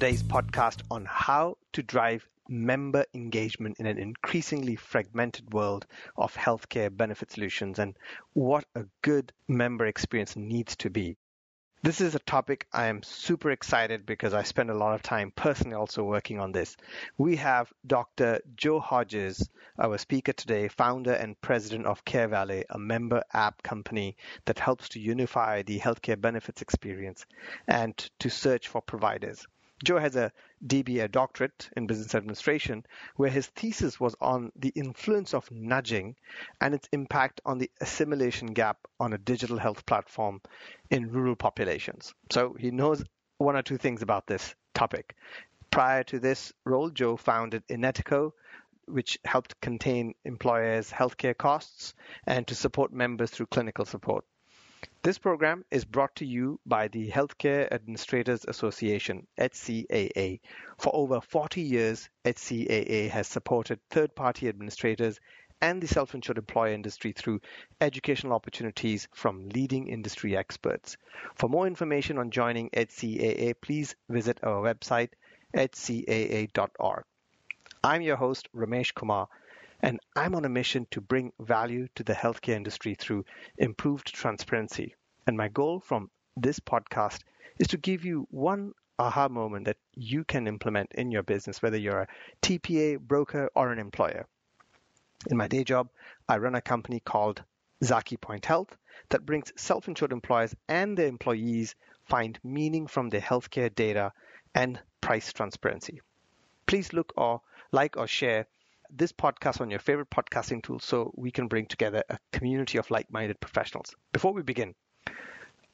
today's podcast on how to drive member engagement in an increasingly fragmented world of healthcare benefit solutions and what a good member experience needs to be. This is a topic I am super excited because I spend a lot of time personally also working on this. We have Dr. Joe Hodges, our speaker today, founder and president of CareValet, a member app company that helps to unify the healthcare benefits experience and to search for providers. Joe has a DBA doctorate in business administration, where his thesis was on the influence of nudging and its impact on the assimilation gap on a digital health platform in rural populations. So he knows one or two things about this topic. Prior to this role, Joe founded Inetico, which helped contain employers' healthcare costs and to support members through clinical support. This program is brought to you by the Healthcare Administrators Association, HCAA. For over 40 years, HCAA has supported third party administrators and the self insured employer industry through educational opportunities from leading industry experts. For more information on joining HCAA, please visit our website, hcaa.org. I'm your host, Ramesh Kumar and I'm on a mission to bring value to the healthcare industry through improved transparency. And my goal from this podcast is to give you one aha moment that you can implement in your business, whether you're a TPA, broker, or an employer. In my day job, I run a company called zakipoint Health that brings self insured employers and their employees find meaning from their healthcare data and price transparency. Please look or like or share this podcast on your favorite podcasting tool so we can bring together a community of like minded professionals. Before we begin,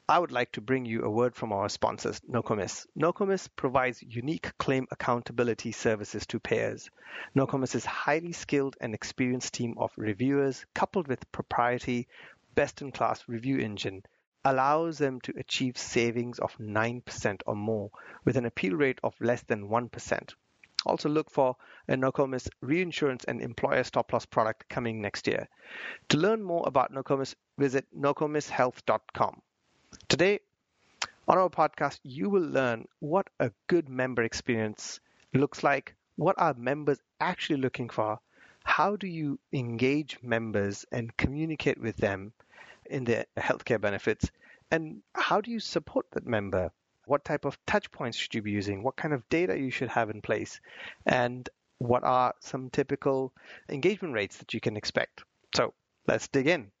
I would like to bring you a word from our sponsors, Nokomis. Nokomis provides unique claim accountability services to payers. Nokomis' highly skilled and experienced team of reviewers, coupled with proprietary, best in class review engine, allows them to achieve savings of 9% or more with an appeal rate of less than 1%. Also look for a Nokomis reinsurance and employer stop loss product coming next year. To learn more about Nokomis, visit nokomishealth.com. Today on our podcast, you will learn what a good member experience looks like, what are members actually looking for, how do you engage members and communicate with them in their healthcare benefits, and how do you support that member what type of touch points should you be using, what kind of data you should have in place, and what are some typical engagement rates that you can expect. So let's dig in.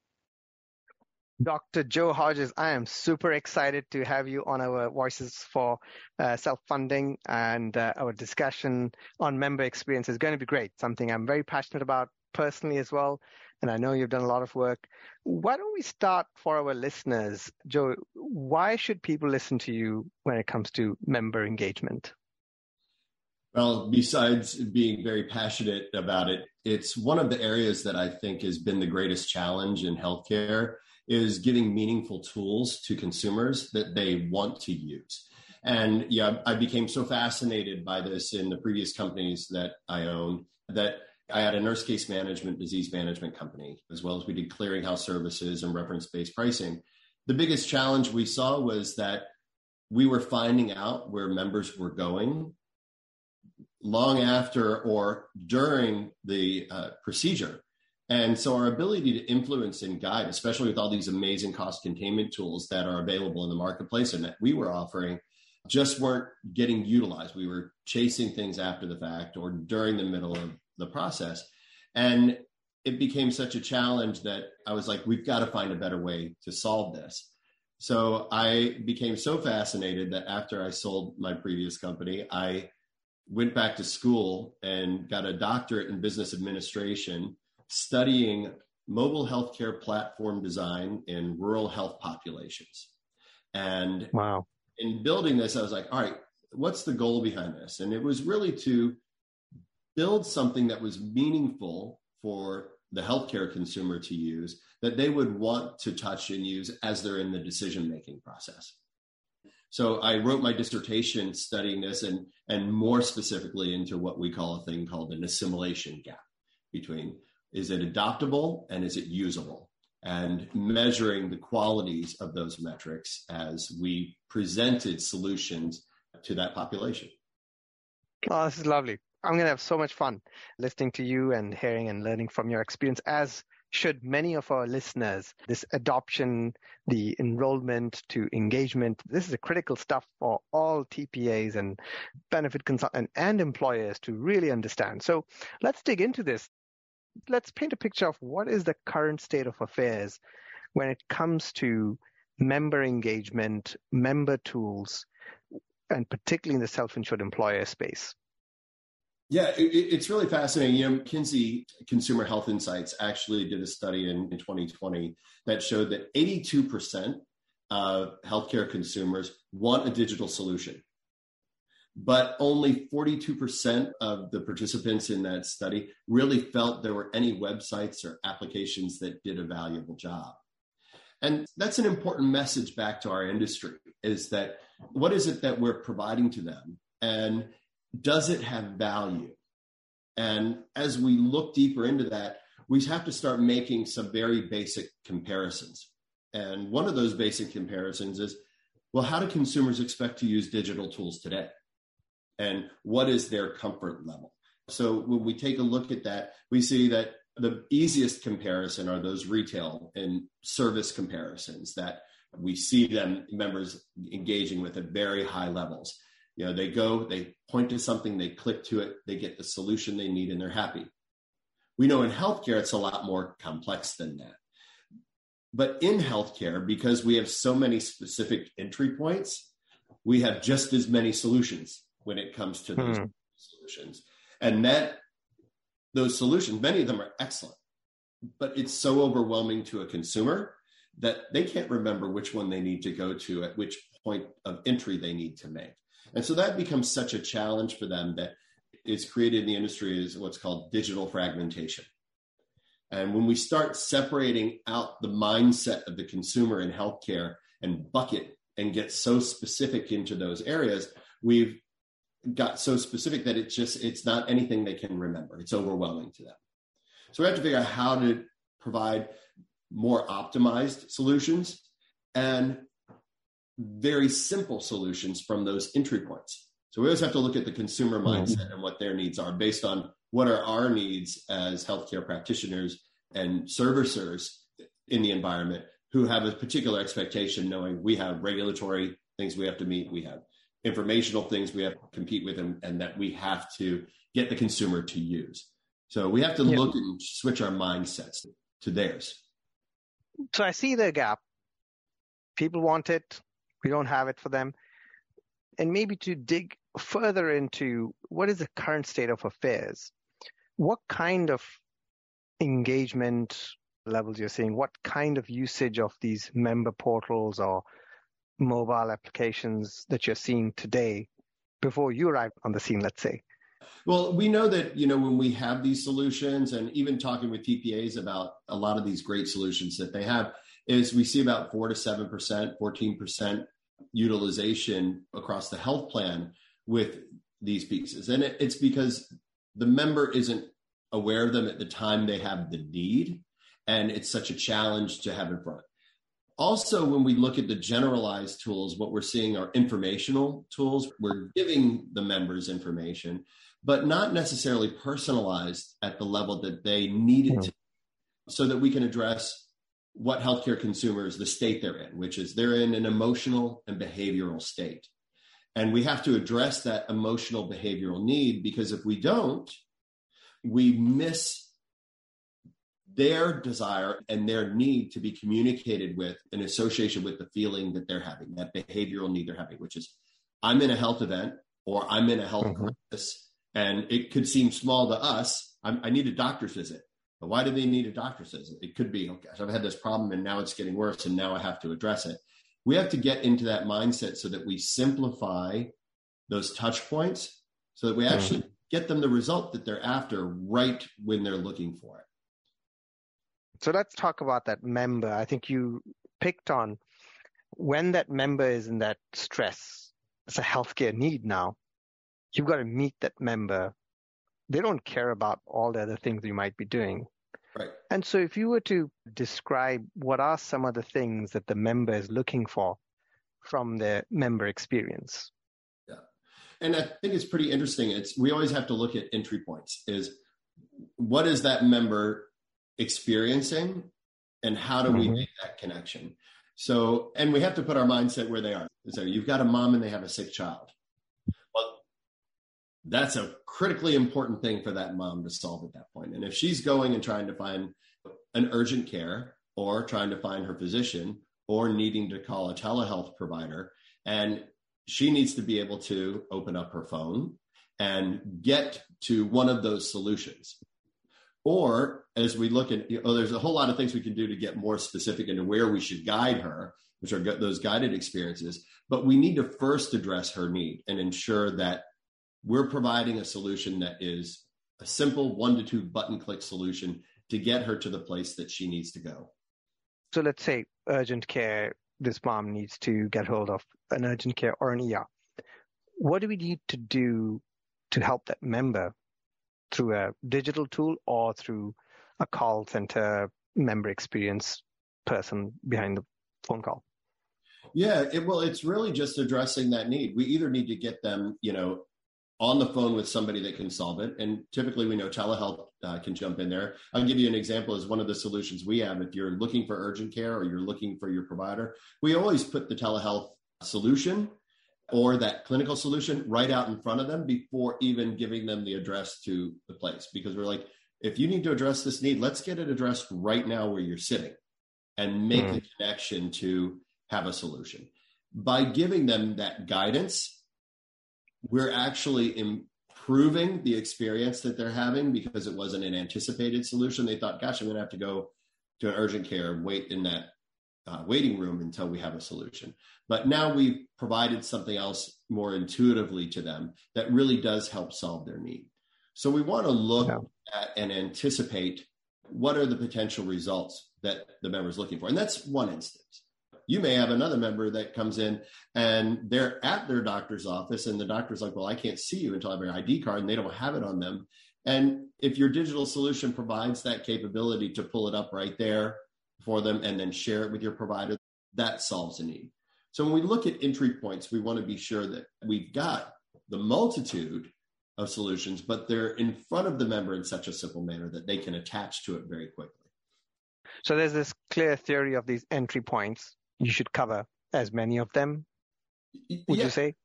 Dr. Joe Hodges, I am super excited to have you on our Voices for uh, Self Funding and uh, our discussion on member experience is going to be great. Something I'm very passionate about personally as well and I know you've done a lot of work. Why don't we start for our listeners? Joe, why should people listen to you when it comes to member engagement? Well, besides being very passionate about it, it's one of the areas that I think has been the greatest challenge in healthcare is giving meaningful tools to consumers that they want to use. And yeah, I became so fascinated by this in the previous companies that I owned that I had a nurse case management, disease management company, as well as we did clearinghouse services and reference based pricing. The biggest challenge we saw was that we were finding out where members were going long after or during the uh, procedure. And so our ability to influence and guide, especially with all these amazing cost containment tools that are available in the marketplace and that we were offering, just weren't getting utilized. We were chasing things after the fact or during the middle of the process. And it became such a challenge that I was like, we've got to find a better way to solve this. So I became so fascinated that after I sold my previous company, I went back to school and got a doctorate in business administration, studying mobile healthcare platform design in rural health populations. And wow. In building this, I was like, all right, what's the goal behind this? And it was really to build something that was meaningful for the healthcare consumer to use that they would want to touch and use as they're in the decision making process. So I wrote my dissertation studying this and, and more specifically into what we call a thing called an assimilation gap between is it adoptable and is it usable? And measuring the qualities of those metrics as we presented solutions to that population. Oh, this is lovely. I'm going to have so much fun listening to you and hearing and learning from your experience, as should many of our listeners. This adoption, the enrollment to engagement, this is a critical stuff for all TPAs and benefit consultants and employers to really understand. So let's dig into this. Let's paint a picture of what is the current state of affairs when it comes to member engagement, member tools, and particularly in the self-insured employer space. Yeah, it, it's really fascinating. You know, McKinsey Consumer Health Insights actually did a study in, in 2020 that showed that 82% of healthcare consumers want a digital solution. But only 42% of the participants in that study really felt there were any websites or applications that did a valuable job. And that's an important message back to our industry is that what is it that we're providing to them? And does it have value? And as we look deeper into that, we have to start making some very basic comparisons. And one of those basic comparisons is well, how do consumers expect to use digital tools today? And what is their comfort level? So when we take a look at that, we see that the easiest comparison are those retail and service comparisons that we see them members engaging with at very high levels. You know, they go, they point to something, they click to it, they get the solution they need, and they're happy. We know in healthcare it's a lot more complex than that. But in healthcare, because we have so many specific entry points, we have just as many solutions when it comes to those hmm. solutions. And that those solutions, many of them are excellent, but it's so overwhelming to a consumer that they can't remember which one they need to go to at which point of entry they need to make. And so that becomes such a challenge for them that is created in the industry is what's called digital fragmentation. And when we start separating out the mindset of the consumer in healthcare and bucket and get so specific into those areas, we've got so specific that it's just it's not anything they can remember. It's overwhelming to them. So we have to figure out how to provide more optimized solutions and very simple solutions from those entry points. So we always have to look at the consumer mm-hmm. mindset and what their needs are based on what are our needs as healthcare practitioners and servicers in the environment who have a particular expectation knowing we have regulatory things we have to meet, we have informational things we have to compete with and, and that we have to get the consumer to use. So we have to yeah. look and switch our mindsets to theirs. So I see the gap. People want it. We don't have it for them. And maybe to dig further into what is the current state of affairs? What kind of engagement levels you're seeing? What kind of usage of these member portals or mobile applications that you're seeing today before you arrived on the scene, let's say? Well, we know that, you know, when we have these solutions and even talking with TPAs about a lot of these great solutions that they have, is we see about four to seven percent, 14% utilization across the health plan with these pieces. And it, it's because the member isn't aware of them at the time they have the need. And it's such a challenge to have in front. Also, when we look at the generalized tools, what we're seeing are informational tools. We're giving the members information, but not necessarily personalized at the level that they needed it to, so that we can address what healthcare consumers, the state they're in, which is they're in an emotional and behavioral state. And we have to address that emotional behavioral need because if we don't, we miss their desire and their need to be communicated with in association with the feeling that they're having, that behavioral need they're having, which is I'm in a health event or I'm in a health mm-hmm. crisis, and it could seem small to us. I'm, i need a doctor's visit. But why do they need a doctor's visit? It could be, okay, I've had this problem and now it's getting worse and now I have to address it. We have to get into that mindset so that we simplify those touch points so that we actually mm-hmm. get them the result that they're after right when they're looking for it. So let's talk about that member. I think you picked on when that member is in that stress, it's a healthcare need now. You've got to meet that member. They don't care about all the other things you might be doing. Right. And so if you were to describe what are some of the things that the member is looking for from their member experience? Yeah. And I think it's pretty interesting. It's we always have to look at entry points. Is what is that member experiencing, and how do mm-hmm. we make that connection? So, and we have to put our mindset where they are. So, you've got a mom and they have a sick child. Well, that's a critically important thing for that mom to solve at that point. And if she's going and trying to find an urgent care or trying to find her physician or needing to call a telehealth provider, and she needs to be able to open up her phone and get to one of those solutions. Or as we look at, you know, there's a whole lot of things we can do to get more specific into where we should guide her, which are those guided experiences. But we need to first address her need and ensure that we're providing a solution that is a simple one to two button click solution to get her to the place that she needs to go. So let's say urgent care this mom needs to get hold of an urgent care or an ER. What do we need to do to help that member through a digital tool or through a call center member experience person behind the phone call? Yeah, it, well, it's really just addressing that need. We either need to get them, you know, on the phone with somebody that can solve it. And typically, we know telehealth uh, can jump in there. I'll give you an example as one of the solutions we have. If you're looking for urgent care or you're looking for your provider, we always put the telehealth solution or that clinical solution right out in front of them before even giving them the address to the place. Because we're like, if you need to address this need, let's get it addressed right now where you're sitting and make mm. the connection to have a solution. By giving them that guidance we're actually improving the experience that they're having because it wasn't an anticipated solution. They thought, gosh, I'm going to have to go to an urgent care wait in that uh, waiting room until we have a solution. But now we've provided something else more intuitively to them that really does help solve their need. So we want to look yeah. at and anticipate what are the potential results that the member is looking for. And that's one instance you may have another member that comes in and they're at their doctor's office and the doctor's like, well, I can't see you until I have your ID card and they don't have it on them. And if your digital solution provides that capability to pull it up right there for them and then share it with your provider, that solves a need. So when we look at entry points, we want to be sure that we've got the multitude of solutions, but they're in front of the member in such a simple manner that they can attach to it very quickly. So there's this clear theory of these entry points you should cover as many of them would yeah. you say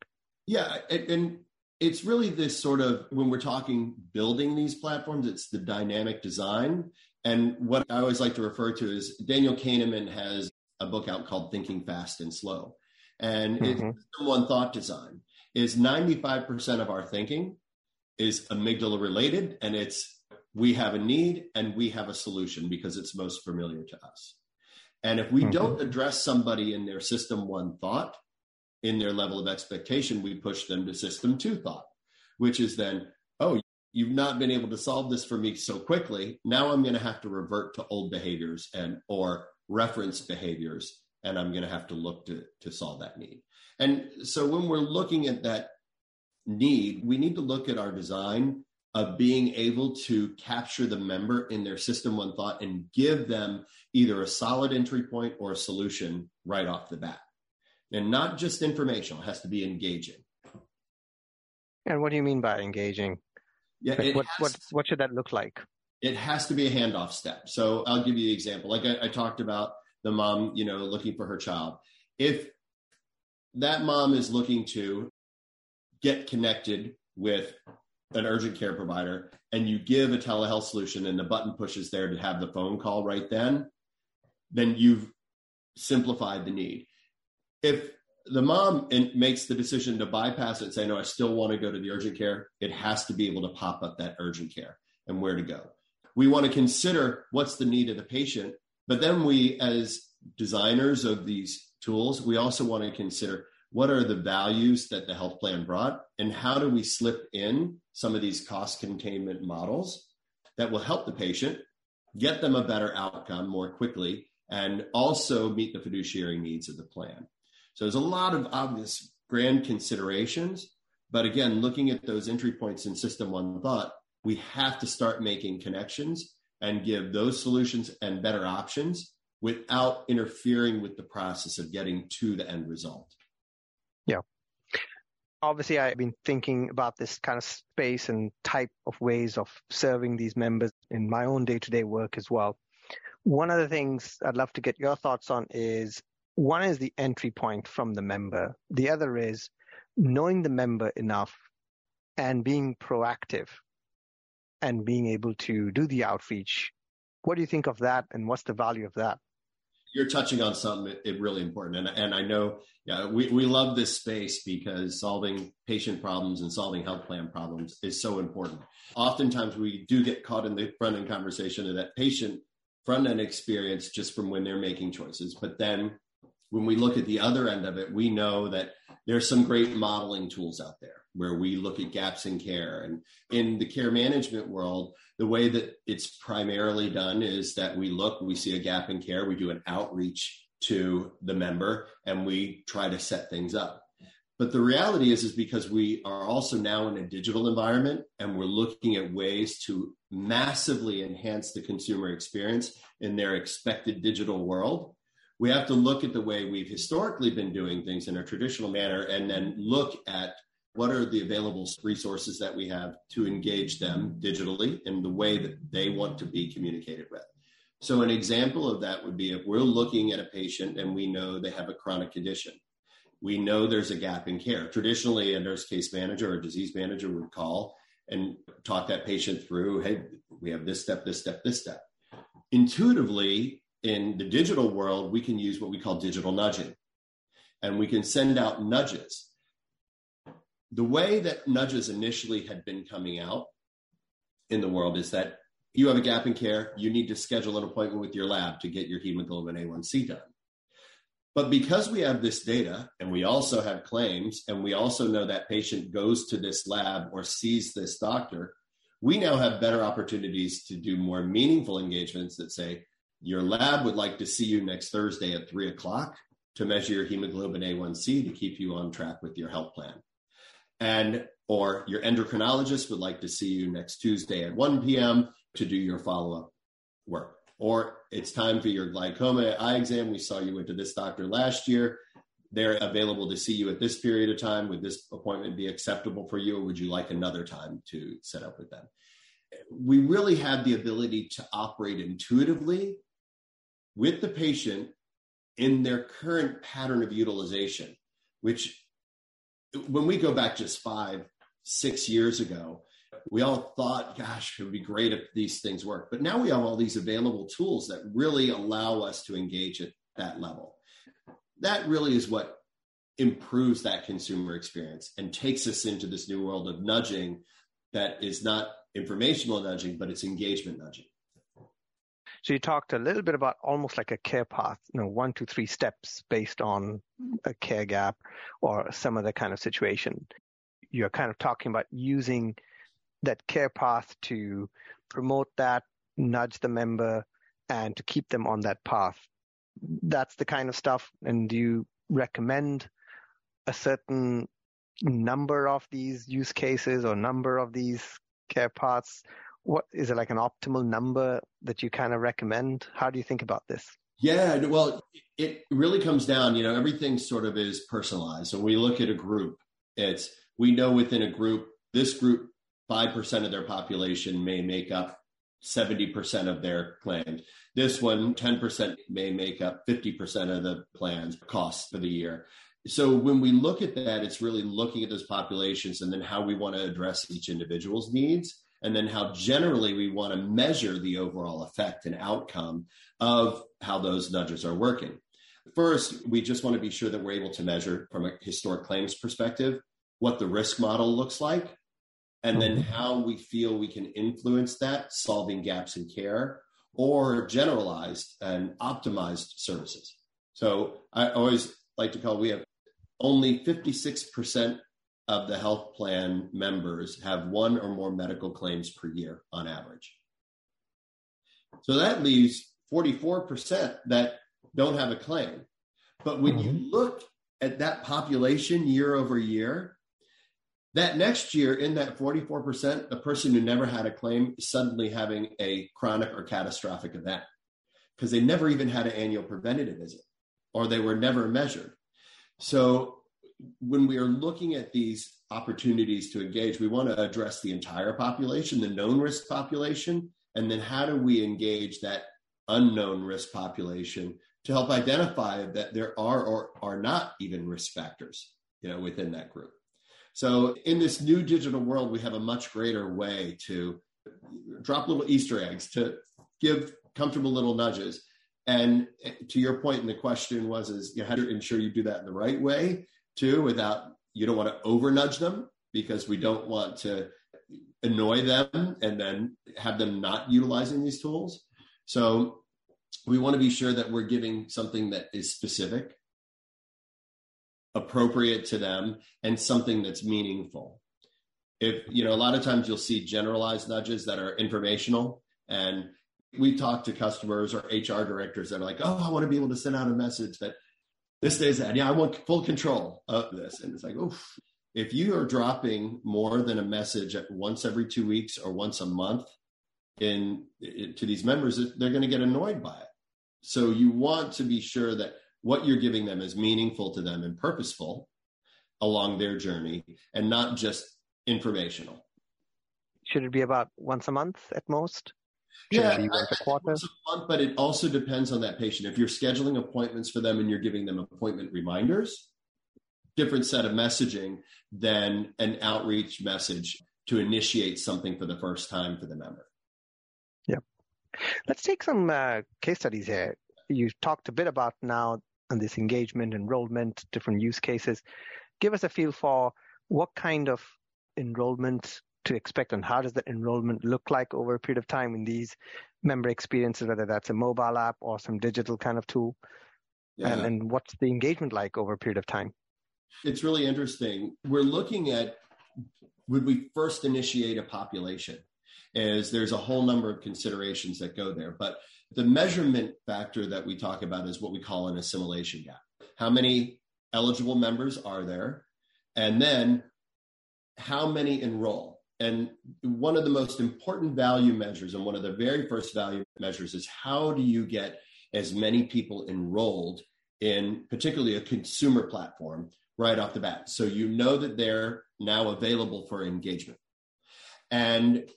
yeah and it's really this sort of when we're talking building these platforms it's the dynamic design and what i always like to refer to is daniel kahneman has a book out called thinking fast and slow and mm-hmm. it's one thought design is 95% of our thinking is amygdala related and it's we have a need and we have a solution because it's most familiar to us and if we mm-hmm. don't address somebody in their system one thought, in their level of expectation, we push them to system two thought, which is then, you've not been able to solve this for me so quickly. Now I'm going to have to revert to old behaviors and or reference behaviors, and I'm going to have to look to, to solve that need. And so when we're looking at that need, we need to look at our design of being able to capture the member in their system one thought and give them either a solid entry point or a solution right off the bat. And not just informational, has to be engaging. And what do you mean by engaging? Yeah, like what, what, what should that look like? It has to be a handoff step. So I'll give you the example. Like I, I talked about the mom, you know, looking for her child. If that mom is looking to get connected with an urgent care provider and you give a telehealth solution and the button pushes there to have the phone call right then, then you've simplified the need. If the mom makes the decision to bypass it and say, no, I still want to go to the urgent care, it has to be able to pop up that urgent care and where to go. We want to consider what's the need of the patient, but then we, as designers of these tools, we also want to consider what are the values that the health plan brought and how do we slip in some of these cost containment models that will help the patient get them a better outcome more quickly and also meet the fiduciary needs of the plan so there's a lot of obvious grand considerations but again looking at those entry points in system one thought we have to start making connections and give those solutions and better options without interfering with the process of getting to the end result yeah. obviously I've been thinking about this kind of space and type of ways of serving these members in my own day-to-day work as well. One of the things I'd love to get your thoughts on is one is the entry point from the member. The other is knowing the member enough and being proactive and being able to do the outreach. What do you think of that and what's the value of that? You're touching on something really important. And, and I know yeah, we, we love this space because solving patient problems and solving health plan problems is so important. Oftentimes we do get caught in the front end conversation of that patient front end experience just from when they're making choices. But then when we look at the other end of it, we know that there's some great modeling tools out there where we look at gaps in care. And in the care management world, the way that it's primarily done is that we look, we see a gap in care, we do an outreach to the member, and we try to set things up. But the reality is, is because we are also now in a digital environment and we're looking at ways to massively enhance the consumer experience in their expected digital world we have to look at the way we've historically been doing things in a traditional manner and then look at what are the available resources that we have to engage them digitally in the way that they want to be communicated with. So, an example of that would be if we're looking at a patient and we know they have a chronic condition, we know there's a gap in care. Traditionally, a nurse case manager or disease manager would call and talk that patient through hey, we have this step, this step, this step. Intuitively, in the digital world, we can use what we call digital nudging. And we can send out nudges. The way that nudges initially had been coming out in the world is that you have a gap in care, you need to schedule an appointment with your lab to get your hemoglobin A1C done. But because we have this data and we also have claims and we also know that patient goes to this lab or sees this doctor, we now have better opportunities to do more meaningful engagements that say, your lab would like to see you next Thursday at three o'clock to measure your hemoglobin A1C to keep you on track with your health plan. And or your endocrinologist would like to see you next Tuesday at 1 p.m. to do your follow-up work. Or it's time for your glaucoma eye exam. We saw you went to this doctor last year. They're available to see you at this period of time. Would this appointment be acceptable for you, or would you like another time to set up with them? We really have the ability to operate intuitively with the patient in their current pattern of utilization, which when we go back just five, six years ago, we all thought, gosh, it would be great if these things work. But now we have all these available tools that really allow us to engage at that level. That really is what improves that consumer experience and takes us into this new world of nudging that is not informational nudging, but it's engagement nudging. So you talked a little bit about almost like a care path, you know, one, two, three steps based on a care gap or some other kind of situation. You're kind of talking about using that care path to promote that, nudge the member, and to keep them on that path. That's the kind of stuff. And do you recommend a certain number of these use cases or number of these care paths what is it like an optimal number that you kind of recommend? How do you think about this? Yeah, well, it really comes down, you know, everything sort of is personalized. So we look at a group, it's we know within a group, this group, 5% of their population may make up 70% of their claims. This one, 10% may make up 50% of the plan's costs for the year. So when we look at that, it's really looking at those populations and then how we want to address each individual's needs and then how generally we want to measure the overall effect and outcome of how those nudges are working. First, we just want to be sure that we're able to measure from a historic claims perspective what the risk model looks like, and then mm-hmm. how we feel we can influence that, solving gaps in care or generalized and optimized services. So I always like to call we have only 56% of the health plan members have one or more medical claims per year on average. So that leaves 44% that don't have a claim. But when mm-hmm. you look at that population year over year, that next year in that 44%, the person who never had a claim is suddenly having a chronic or catastrophic event because they never even had an annual preventative visit or they were never measured. So when we are looking at these opportunities to engage, we want to address the entire population, the known risk population, and then how do we engage that unknown risk population to help identify that there are or are not even risk factors, you know, within that group. So in this new digital world, we have a much greater way to drop little Easter eggs, to give comfortable little nudges. And to your point, and the question was, is you know, how to ensure you do that in the right way too, without you don't want to over nudge them because we don't want to annoy them and then have them not utilizing these tools. So we want to be sure that we're giving something that is specific, appropriate to them, and something that's meaningful. If, you know, a lot of times you'll see generalized nudges that are informational. And we talk to customers or HR directors that are like, oh, I want to be able to send out a message that this is that. Yeah, I want full control of this. And it's like, oh, if you are dropping more than a message at once every two weeks or once a month in, in to these members, they're going to get annoyed by it. So you want to be sure that what you're giving them is meaningful to them and purposeful along their journey and not just informational. Should it be about once a month at most? Should yeah, once a quarter? Once a month, but it also depends on that patient. If you're scheduling appointments for them and you're giving them appointment reminders, different set of messaging than an outreach message to initiate something for the first time for the member. Yeah. Let's take some uh, case studies here. You talked a bit about now on this engagement, enrollment, different use cases. Give us a feel for what kind of enrollment to expect and how does that enrollment look like over a period of time in these member experiences, whether that's a mobile app or some digital kind of tool? Yeah. And, and what's the engagement like over a period of time? It's really interesting. We're looking at would we first initiate a population? Is there's a whole number of considerations that go there. But the measurement factor that we talk about is what we call an assimilation gap. How many eligible members are there? And then how many enroll? And one of the most important value measures, and one of the very first value measures, is how do you get as many people enrolled in particularly a consumer platform right off the bat? So you know that they're now available for engagement. And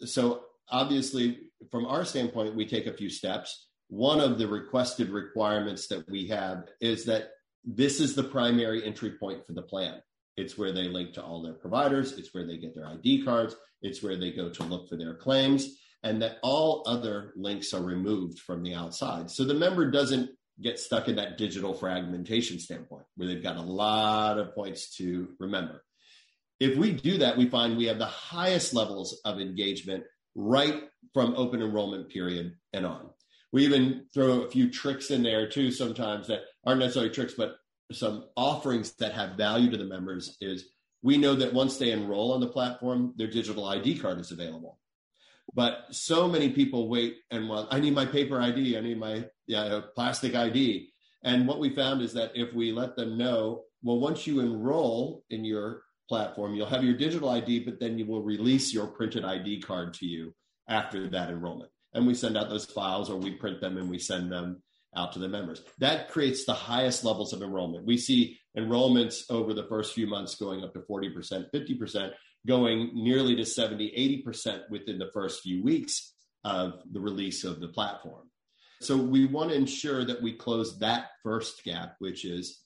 so obviously, from our standpoint, we take a few steps. One of the requested requirements that we have is that this is the primary entry point for the plan. It's where they link to all their providers. It's where they get their ID cards. It's where they go to look for their claims, and that all other links are removed from the outside. So the member doesn't get stuck in that digital fragmentation standpoint where they've got a lot of points to remember. If we do that, we find we have the highest levels of engagement right from open enrollment period and on. We even throw a few tricks in there too sometimes that aren't necessarily tricks, but some offerings that have value to the members is we know that once they enroll on the platform, their digital ID card is available. But so many people wait and well, I need my paper ID, I need my yeah, plastic ID. And what we found is that if we let them know, well, once you enroll in your platform, you'll have your digital ID, but then you will release your printed ID card to you after that enrollment. And we send out those files or we print them and we send them out to the members. That creates the highest levels of enrollment. We see enrollments over the first few months going up to 40%, 50%, going nearly to 70, 80% within the first few weeks of the release of the platform. So we want to ensure that we close that first gap, which is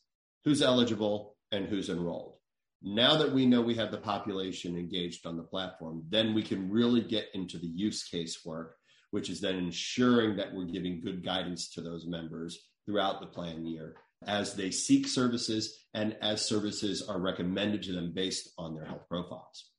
who's eligible and who's enrolled. Now that we know we have the population engaged on the platform, then we can really get into the use case work which is then ensuring that we're giving good guidance to those members throughout the plan year as they seek services and as services are recommended to them based on their health profiles.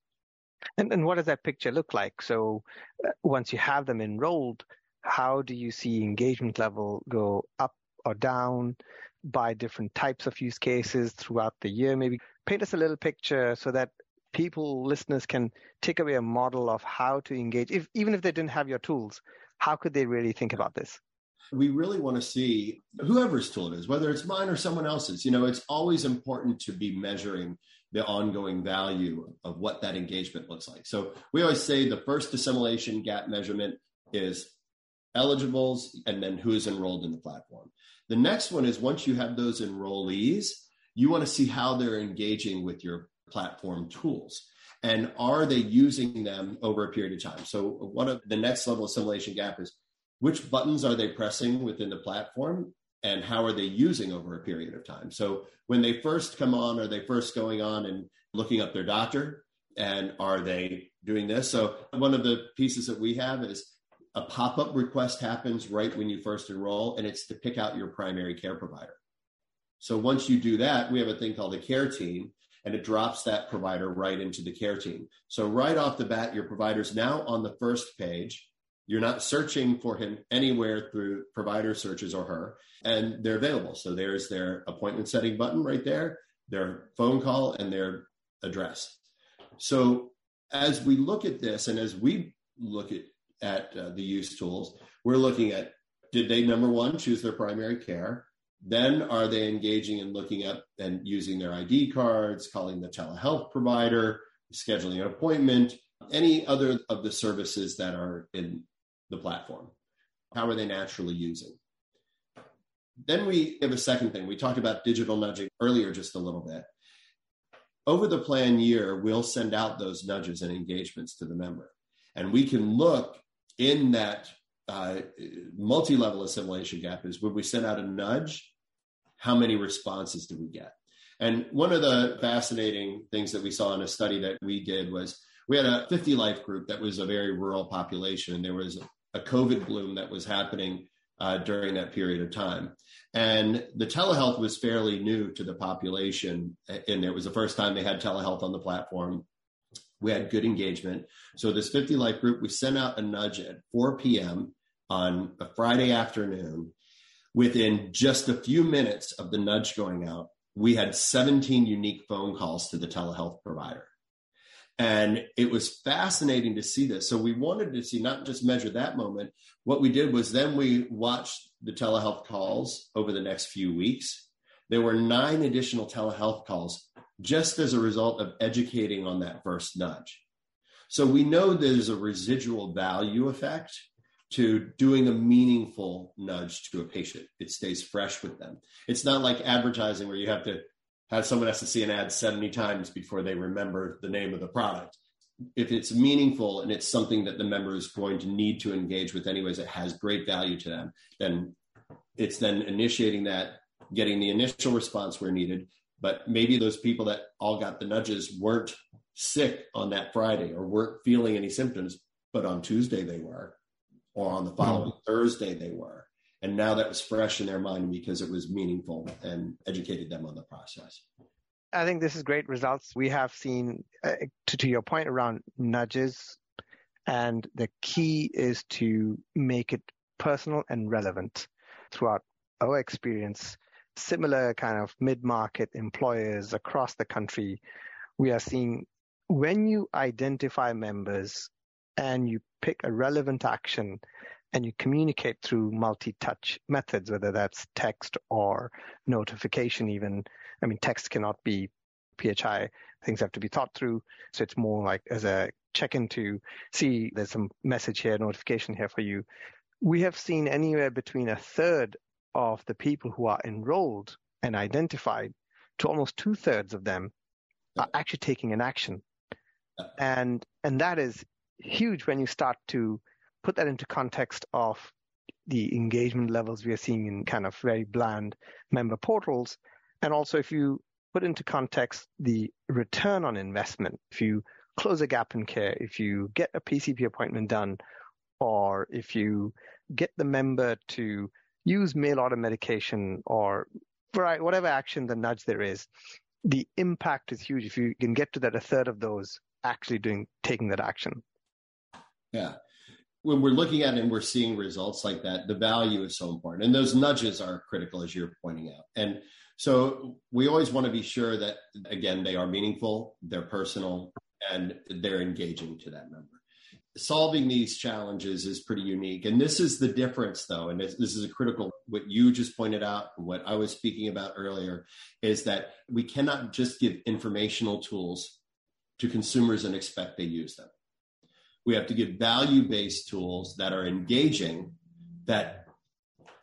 And, and what does that picture look like? So uh, once you have them enrolled, how do you see engagement level go up or down by different types of use cases throughout the year? Maybe paint us a little picture so that people, listeners can take away a model of how to engage, if, even if they didn't have your tools, how could they really think about this? We really want to see whoever's tool it is, whether it's mine or someone else's. You know, it's always important to be measuring the ongoing value of what that engagement looks like. So we always say the first assimilation gap measurement is eligibles and then who is enrolled in the platform. The next one is once you have those enrollees, you want to see how they're engaging with your platform tools and are they using them over a period of time? So one of the next level assimilation gap is which buttons are they pressing within the platform and how are they using over a period of time? So when they first come on are they first going on and looking up their doctor and are they doing this? So one of the pieces that we have is a pop-up request happens right when you first enroll and it's to pick out your primary care provider. So once you do that we have a thing called a care team and it drops that provider right into the care team. So right off the bat, your provider's now on the first page. You're not searching for him anywhere through provider searches or her, and they're available. So there's their appointment setting button right there, their phone call, and their address. So as we look at this, and as we look at at uh, the use tools, we're looking at did they number one choose their primary care? Then are they engaging and looking up and using their ID cards, calling the telehealth provider, scheduling an appointment, any other of the services that are in the platform? How are they naturally using? Then we have a second thing. We talked about digital nudging earlier just a little bit. Over the plan year, we'll send out those nudges and engagements to the member. And we can look in that uh, multi-level assimilation gap is when we send out a nudge how many responses do we get? And one of the fascinating things that we saw in a study that we did was we had a 50 life group that was a very rural population. and There was a COVID bloom that was happening uh, during that period of time. And the telehealth was fairly new to the population. And it was the first time they had telehealth on the platform. We had good engagement. So, this 50 life group, we sent out a nudge at 4 p.m. on a Friday afternoon within just a few minutes of the nudge going out, we had 17 unique phone calls to the telehealth provider. And it was fascinating to see this. So we wanted to see, not just measure that moment. What we did was then we watched the telehealth calls over the next few weeks. There were nine additional telehealth calls just as a result of educating on that first nudge. So we know there's a residual value effect to doing a meaningful nudge to a patient. It stays fresh with them. It's not like advertising where you have to have someone has to see an ad 70 times before they remember the name of the product. If it's meaningful and it's something that the member is going to need to engage with anyways, it has great value to them, then it's then initiating that, getting the initial response where needed. But maybe those people that all got the nudges weren't sick on that Friday or weren't feeling any symptoms, but on Tuesday they were or on the following mm-hmm. Thursday they were. And now that was fresh in their mind because it was meaningful and educated them on the process. I think this is great results. We have seen, uh, to, to your point around nudges, and the key is to make it personal and relevant throughout our experience. Similar kind of mid market employers across the country, we are seeing when you identify members and you pick a relevant action and you communicate through multi-touch methods, whether that's text or notification even. I mean, text cannot be PHI. Things have to be thought through. So it's more like as a check-in to see there's some message here, notification here for you. We have seen anywhere between a third of the people who are enrolled and identified to almost two thirds of them are actually taking an action. And and that is huge when you start to put that into context of the engagement levels we are seeing in kind of very bland member portals. And also if you put into context the return on investment, if you close a gap in care, if you get a PCP appointment done, or if you get the member to use mail order medication or whatever action the nudge there is, the impact is huge if you can get to that a third of those actually doing taking that action. Yeah. When we're looking at it and we're seeing results like that, the value is so important. And those nudges are critical, as you're pointing out. And so we always want to be sure that, again, they are meaningful, they're personal, and they're engaging to that member. Solving these challenges is pretty unique. And this is the difference, though. And this, this is a critical, what you just pointed out, what I was speaking about earlier, is that we cannot just give informational tools to consumers and expect they use them. We have to give value based tools that are engaging, that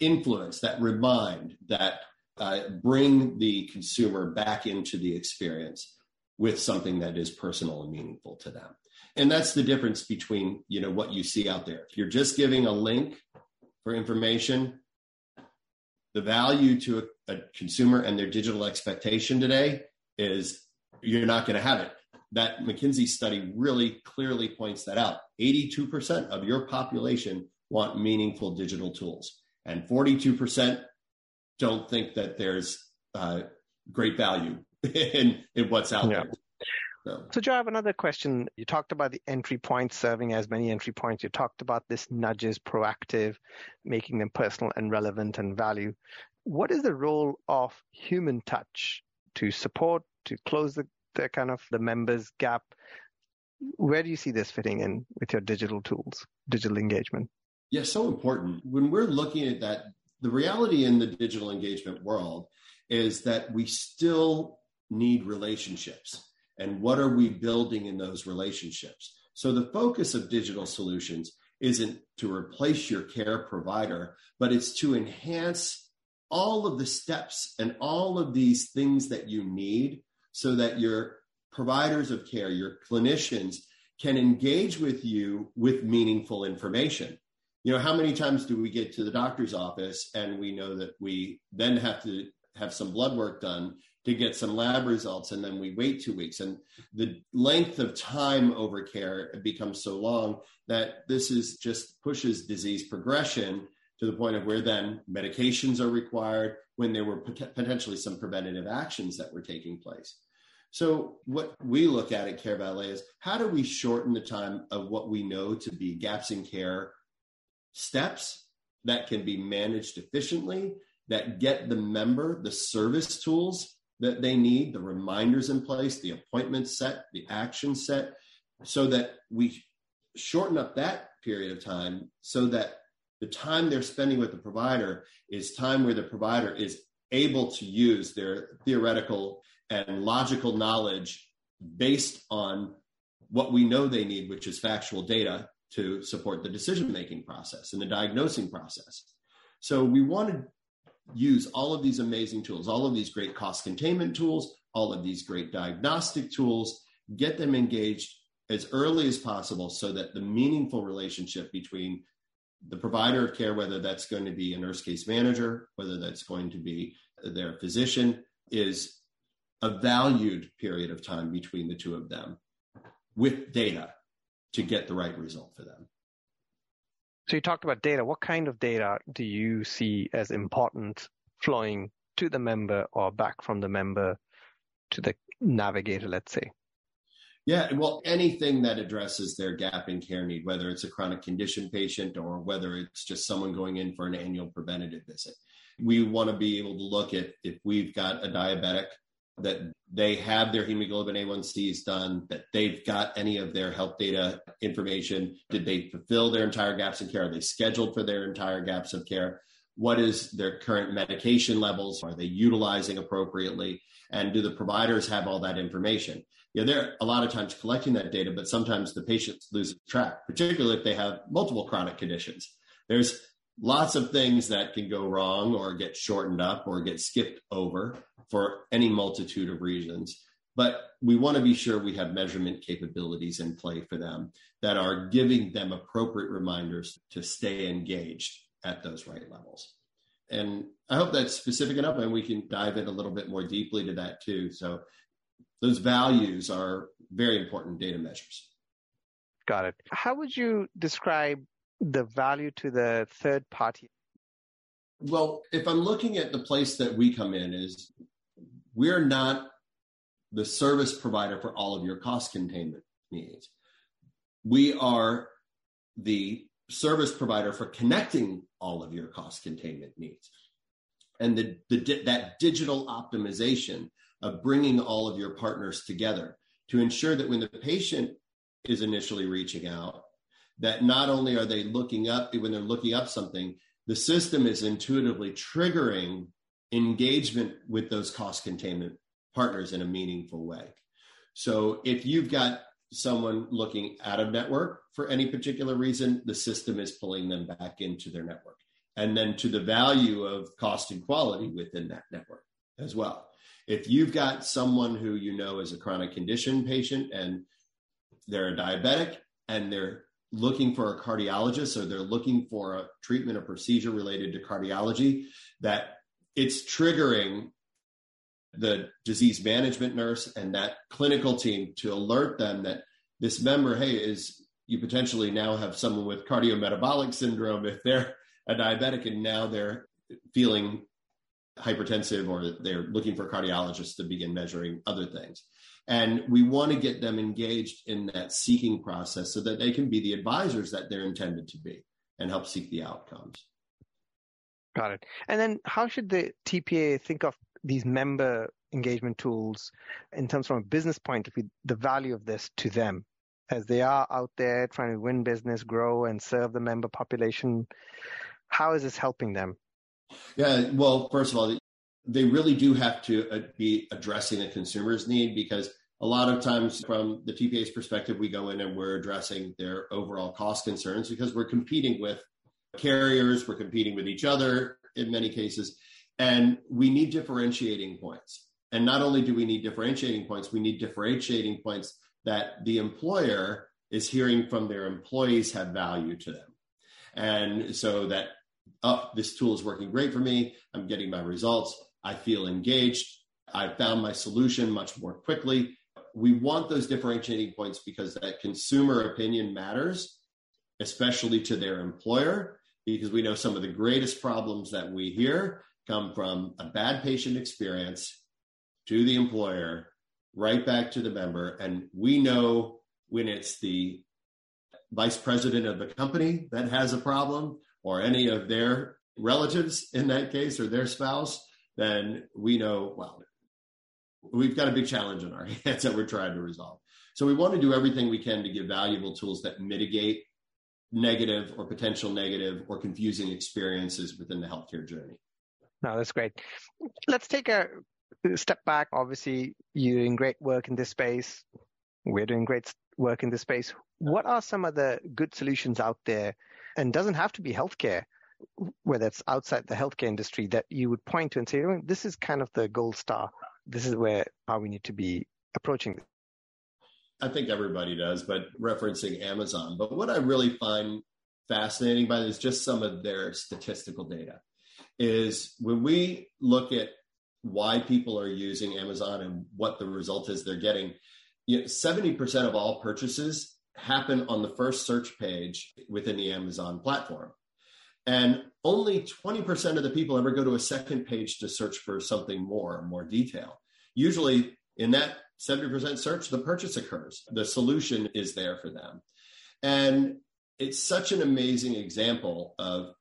influence, that remind, that uh, bring the consumer back into the experience with something that is personal and meaningful to them. And that's the difference between, you know, what you see out there. If you're just giving a link for information, the value to a, a consumer and their digital expectation today is you're not going to have it. That McKinsey study really clearly points that out. 82% of your population want meaningful digital tools, and 42% don't think that there's uh, great value in, in what's out yeah. there. So. so, Joe, I have another question. You talked about the entry points, serving as many entry points. You talked about this nudges, proactive, making them personal and relevant and value. What is the role of human touch to support, to close the, the kind of the members gap? Where do you see this fitting in with your digital tools, digital engagement? Yeah, so important. When we're looking at that, the reality in the digital engagement world is that we still need relationships and what are we building in those relationships? So the focus of digital solutions isn't to replace your care provider, but it's to enhance all of the steps and all of these things that you need so that your providers of care, your clinicians can engage with you with meaningful information. You know, how many times do we get to the doctor's office and we know that we then have to have some blood work done to get some lab results and then we wait two weeks and the length of time over care becomes so long that this is just pushes disease progression to the point of where then medications are required when there were pot- potentially some preventative actions that were taking place. So what we look at at CareValet is how do we shorten the time of what we know to be gaps in care steps that can be managed efficiently that get the member the service tools that they need, the reminders in place, the appointment set, the action set, so that we shorten up that period of time so that the time they're spending with the provider is time where the provider is able to use their theoretical and logical knowledge based on what we know they need, which is factual data to support the decision making process and the diagnosing process. So we want to use all of these amazing tools, all of these great cost containment tools, all of these great diagnostic tools, get them engaged as early as possible so that the meaningful relationship between the provider of care, whether that's going to be a nurse case manager, whether that's going to be their physician, is a valued period of time between the two of them with data to get the right result for them. So you talked about data. What kind of data do you see as important flowing to the member or back from the member to the navigator, let's say? Yeah, well, anything that addresses their gap in care need, whether it's a chronic condition patient or whether it's just someone going in for an annual preventative visit. We want to be able to look at if we've got a diabetic that they have their hemoglobin A1Cs done, that they've got any of their health data information. Did they fulfill their entire gaps in care? Are they scheduled for their entire gaps of care? What is their current medication levels? Are they utilizing appropriately? And do the providers have all that information? Yeah, they're a lot of times collecting that data, but sometimes the patients lose track, particularly if they have multiple chronic conditions. There's lots of things that can go wrong or get shortened up or get skipped over for any multitude of reasons. But we want to be sure we have measurement capabilities in play for them that are giving them appropriate reminders to stay engaged at those right levels. And I hope that's specific enough, and we can dive in a little bit more deeply to that too. So, those values are very important data measures. Got it. How would you describe the value to the third party? Well, if I'm looking at the place that we come in is we're not the service provider for all of your cost containment needs. We are the service provider for connecting all of your cost containment needs. And the, the, that digital optimization of bringing all of your partners together to ensure that when the patient is initially reaching out, that not only are they looking up when they're looking up something, the system is intuitively triggering engagement with those cost containment partners in a meaningful way. So if you've got someone looking out of network for any particular reason, the system is pulling them back into their network. And then to the value of cost and quality within that network as well. If you've got someone who you know is a chronic condition patient and they're a diabetic and they're looking for a cardiologist or they're looking for a treatment or procedure related to cardiology, that it's triggering the disease management nurse and that clinical team to alert them that this member, hey, is you potentially now have someone with cardiometabolic syndrome if they're a diabetic and now they're feeling hypertensive or they're looking for cardiologists to begin measuring other things. And we want to get them engaged in that seeking process so that they can be the advisors that they're intended to be and help seek the outcomes. Got it. And then how should the TPA think of these member engagement tools in terms from a business point of view, the value of this to them as they are out there trying to win business, grow and serve the member population? How is this helping them? Yeah, well, first of all, they really do have to uh, be addressing the consumer's need because a lot of times from the TPA's perspective, we go in and we're addressing their overall cost concerns because we're competing with carriers, we're competing with each other in many cases, and we need differentiating points. And not only do we need differentiating points, we need differentiating points that the employer is hearing from their employees have value to them. And so that, oh, this tool is working great for me. I'm getting my results. I feel engaged. I found my solution much more quickly. We want those differentiating points because that consumer opinion matters, especially to their employer, because we know some of the greatest problems that we hear come from a bad patient experience to the employer, right back to the member. And we know when it's the vice president of the company that has a problem or any of their relatives in that case or their spouse then we know, well, we've got a big challenge in our hands that we're trying to resolve. So we want to do everything we can to give valuable tools that mitigate negative or potential negative or confusing experiences within the healthcare journey. No, that's great. Let's take a step back. Obviously, you're doing great work in this space. We're doing great work in this space. What are some of the good solutions out there? And doesn't have to be healthcare whether it's outside the healthcare industry that you would point to and say, oh, this is kind of the gold star. This is where how we need to be approaching this. I think everybody does, but referencing Amazon. But what I really find fascinating by this, just some of their statistical data, is when we look at why people are using Amazon and what the result is they're getting, you know, 70% of all purchases happen on the first search page within the Amazon platform. And only 20% of the people ever go to a second page to search for something more, more detail. Usually, in that 70% search, the purchase occurs. The solution is there for them. And it's such an amazing example of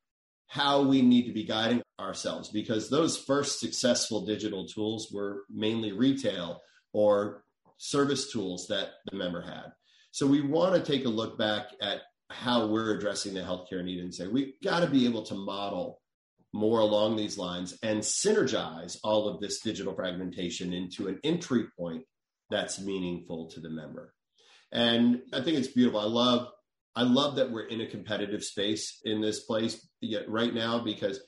how we need to be guiding ourselves because those first successful digital tools were mainly retail or service tools that the member had. So we want to take a look back at how we're addressing the healthcare need and say we've got to be able to model more along these lines and synergize all of this digital fragmentation into an entry point that's meaningful to the member. And I think it's beautiful. I love I love that we're in a competitive space in this place right now because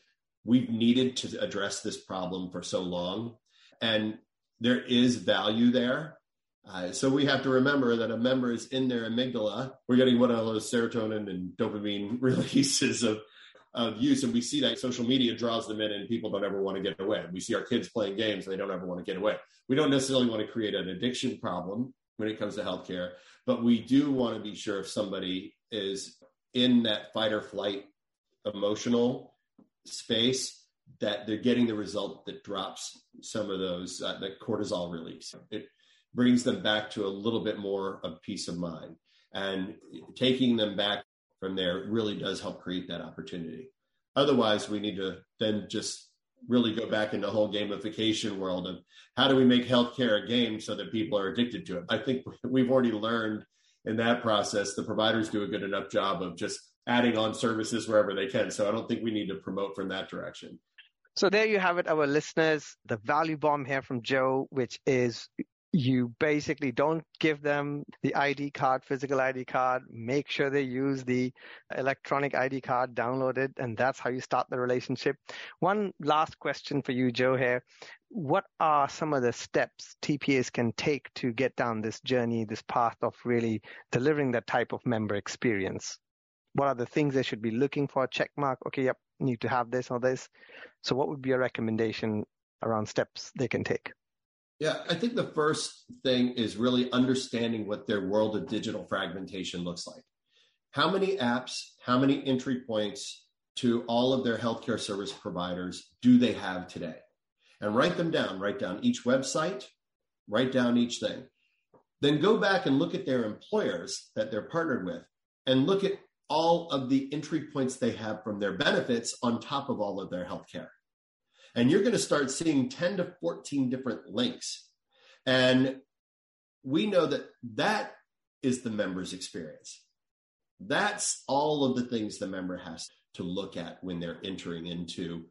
we've needed to address this problem for so long and there is value there uh, so we have to remember that a member is in their amygdala. We're getting one of those serotonin and dopamine releases of, of use. And we see that social media draws them in and people don't ever want to get away. We see our kids playing games. They don't ever want to get away. We don't necessarily want to create an addiction problem when it comes to healthcare, but we do want to be sure if somebody is in that fight or flight emotional space that they're getting the result that drops some of those uh, that cortisol release. It, brings them back to a little bit more of peace of mind. And taking them back from there really does help create that opportunity. Otherwise, we need to then just really go back into the whole gamification world of how do we make healthcare a game so that people are addicted to it. I think we've already learned in that process the providers do a good enough job of just adding on services wherever they can. So I don't think we need to promote from that direction. So there you have it, our listeners, the value bomb here from Joe, which is you basically don't give them the ID card, physical ID card. Make sure they use the electronic ID card, download it, and that's how you start the relationship. One last question for you, Joe, here. What are some of the steps TPAs can take to get down this journey, this path of really delivering that type of member experience? What are the things they should be looking for? Check mark. Okay, yep, need to have this or this. So, what would be a recommendation around steps they can take? Yeah, I think the first thing is really understanding what their world of digital fragmentation looks like. How many apps, how many entry points to all of their healthcare service providers do they have today? And write them down, write down each website, write down each thing. Then go back and look at their employers that they're partnered with and look at all of the entry points they have from their benefits on top of all of their healthcare and you're going to start seeing 10 to 14 different links. And we know that that is the member's experience. That's all of the things the member has to look at when they're entering into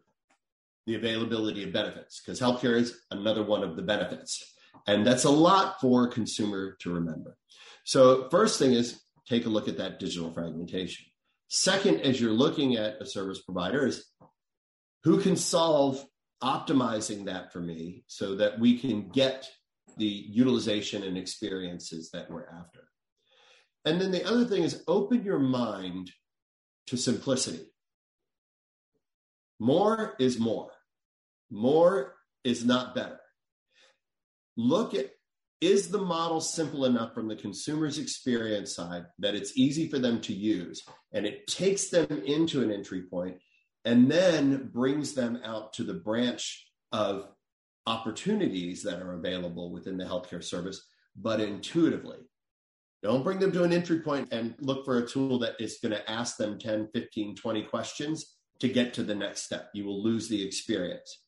the availability of benefits, because healthcare is another one of the benefits. And that's a lot for a consumer to remember. So, first thing is take a look at that digital fragmentation. Second, as you're looking at a service provider, is who can solve optimizing that for me so that we can get the utilization and experiences that we're after. And then the other thing is open your mind to simplicity. More is more. More is not better. Look at is the model simple enough from the consumer's experience side that it's easy for them to use and it takes them into an entry point and then brings them out to the branch of opportunities that are available within the healthcare service, but intuitively. Don't bring them to an entry point and look for a tool that is going to ask them 10, 15, 20 questions to get to the next step. You will lose the experience.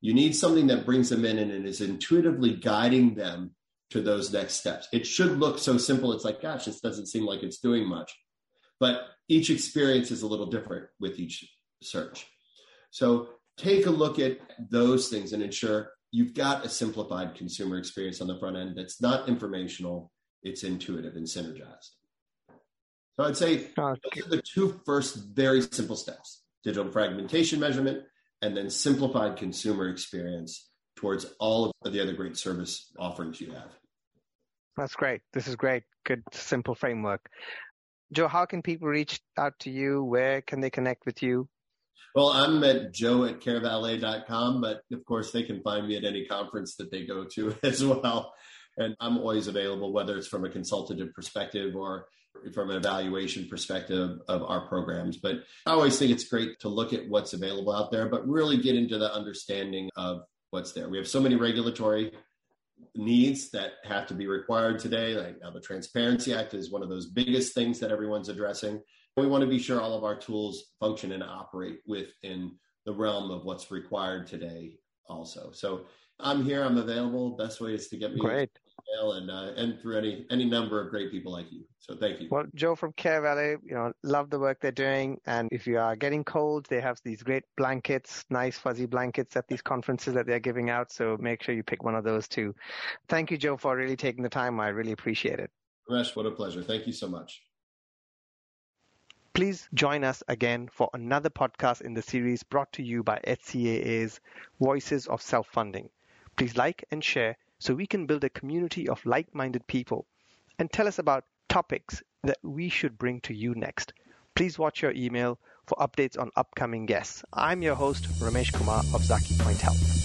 You need something that brings them in and is intuitively guiding them to those next steps. It should look so simple. It's like, gosh, this doesn't seem like it's doing much. But each experience is a little different with each search. So take a look at those things and ensure you've got a simplified consumer experience on the front end that's not informational, it's intuitive and synergized. So I'd say those are the two first very simple steps digital fragmentation measurement and then simplified consumer experience towards all of the other great service offerings you have. That's great. This is great. Good, simple framework. Joe, how can people reach out to you? Where can they connect with you? Well, I'm at joe at carevalet.com, but of course they can find me at any conference that they go to as well. And I'm always available, whether it's from a consultative perspective or from an evaluation perspective of our programs. But I always think it's great to look at what's available out there, but really get into the understanding of what's there. We have so many regulatory needs that have to be required today. Like now, the Transparency Act is one of those biggest things that everyone's addressing. We want to be sure all of our tools function and operate within the realm of what's required today also. So I'm here, I'm available. Best way is to get me Great. email and uh, and through any any number of great people like you. So thank you. Well, Joe from CareValet, you know, love the work they're doing. And if you are getting cold, they have these great blankets, nice fuzzy blankets at these conferences that they're giving out. So make sure you pick one of those too. Thank you, Joe, for really taking the time. I really appreciate it. Ramesh, what a pleasure. Thank you so much. Please join us again for another podcast in the series brought to you by HCAA's Voices of Self Funding. Please like and share so we can build a community of like minded people and tell us about topics that we should bring to you next. Please watch your email for updates on upcoming guests. I'm your host, Ramesh Kumar of zakipoint Health.